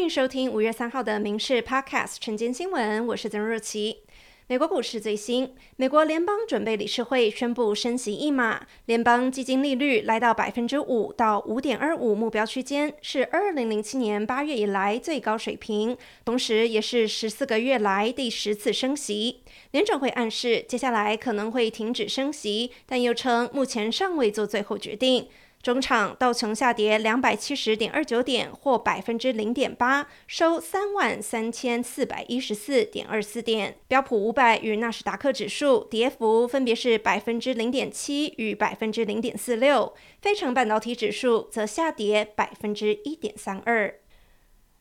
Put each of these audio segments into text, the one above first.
欢迎收听五月三号的《民事 Podcast》晨间新闻，我是曾若琪。美国股市最新，美国联邦准备理事会宣布升息一码，联邦基金利率来到百分之五到五点二五目标区间，是二零零七年八月以来最高水平，同时也是十四个月来第十次升息。联准会暗示接下来可能会停止升息，但又称目前尚未做最后决定。中场道琼下跌两百七十点二九点，或百分之零点八，收三万三千四百一十四点二四点。标普五百与纳斯达克指数跌幅分别是百分之零点七与百分之零点四六。非成半导体指数则下跌百分之一点三二。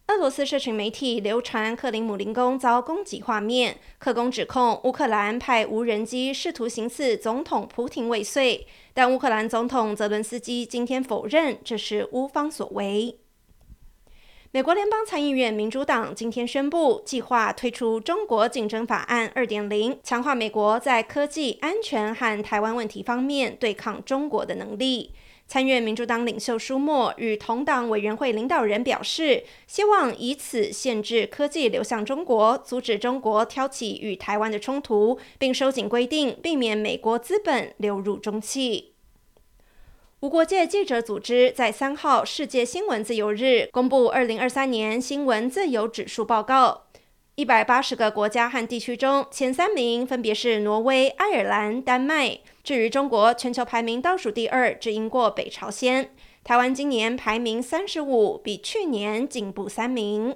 俄罗斯社群媒体流传克林姆林宫遭攻击画面，克宫指控乌克兰派无人机试图行刺总统普廷未遂，但乌克兰总统泽伦斯基今天否认这是乌方所为。美国联邦参议院民主党今天宣布，计划推出《中国竞争法案》二点零，强化美国在科技、安全和台湾问题方面对抗中国的能力。参院民主党领袖舒默与同党委员会领导人表示，希望以此限制科技流向中国，阻止中国挑起与台湾的冲突，并收紧规定，避免美国资本流入中企。无国界记者组织在三号世界新闻自由日公布二零二三年新闻自由指数报告。一百八十个国家和地区中，前三名分别是挪威、爱尔兰、丹麦。至于中国，全球排名倒数第二，只赢过北朝鲜。台湾今年排名三十五，比去年进步三名。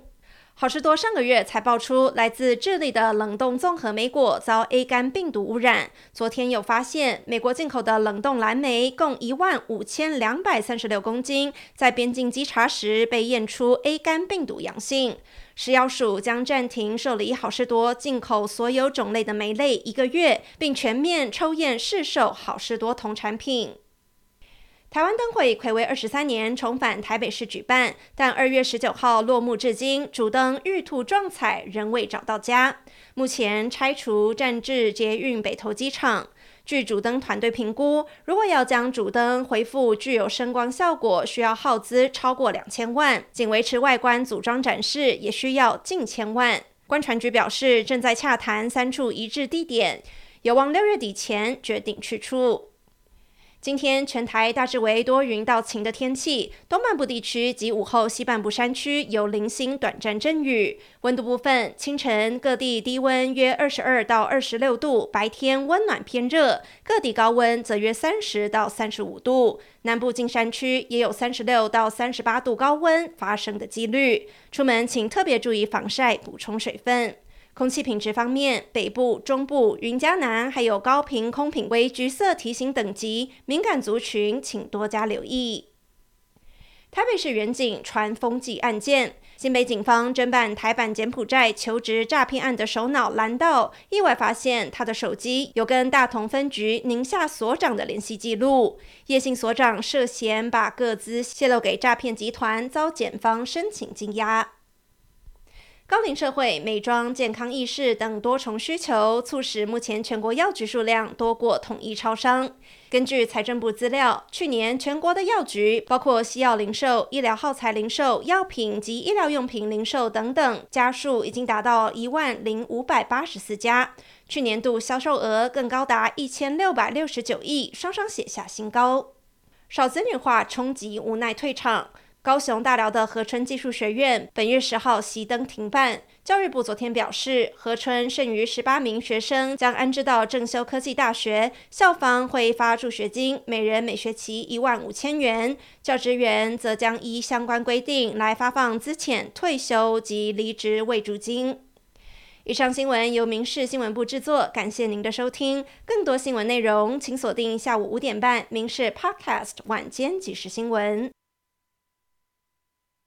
好事多上个月才爆出来自智利的冷冻综合莓果遭 A 肝病毒污染，昨天又发现美国进口的冷冻蓝莓共一万五千两百三十六公斤，在边境稽查时被验出 A 肝病毒阳性。食药署将暂停受理好事多进口所有种类的莓类一个月，并全面抽验试售好事多同产品。台湾灯会暌违二十三年重返台北市举办，但二月十九号落幕至今，主灯玉兔撞彩仍未找到家。目前拆除暂至捷运北投机场。据主灯团队评估，如果要将主灯恢复具有声光效果，需要耗资超过两千万，仅维持外观组装展示也需要近千万。观船局表示，正在洽谈三处移置地点，有望六月底前决定去处。今天全台大致为多云到晴的天气，东半部地区及午后西半部山区有零星短暂阵雨。温度部分，清晨各地低温约二十二到二十六度，白天温暖偏热，各地高温则约三十到三十五度。南部近山区也有三十六到三十八度高温发生的几率，出门请特别注意防晒，补充水分。空气品质方面，北部、中部、云嘉南还有高频空品为橘色提醒等级，敏感族群请多加留意。台北市远景传风纪案件，新北警方侦办台版柬埔寨求职诈骗案的首脑蓝道，意外发现他的手机有跟大同分局宁夏所长的联系记录，叶姓所长涉嫌把个资泄露给诈骗集团，遭检方申请羁押。高龄社会、美妆、健康意识等多重需求，促使目前全国药局数量多过统一超商。根据财政部资料，去年全国的药局，包括西药零售、医疗耗材零售、药品及医疗用品零售等等，家数已经达到一万零五百八十四家。去年度销售额更高达一千六百六十九亿，双双写下新高。少子女化冲击，无奈退场。高雄大寮的和春技术学院本月十号熄灯停办。教育部昨天表示，和春剩余十八名学生将安置到正修科技大学，校方会发助学金，每人每学期一万五千元。教职员则将依相关规定来发放资遣、退休及离职慰助金。以上新闻由民事新闻部制作，感谢您的收听。更多新闻内容，请锁定下午五点半《民事 Podcast 晚间即时新闻》。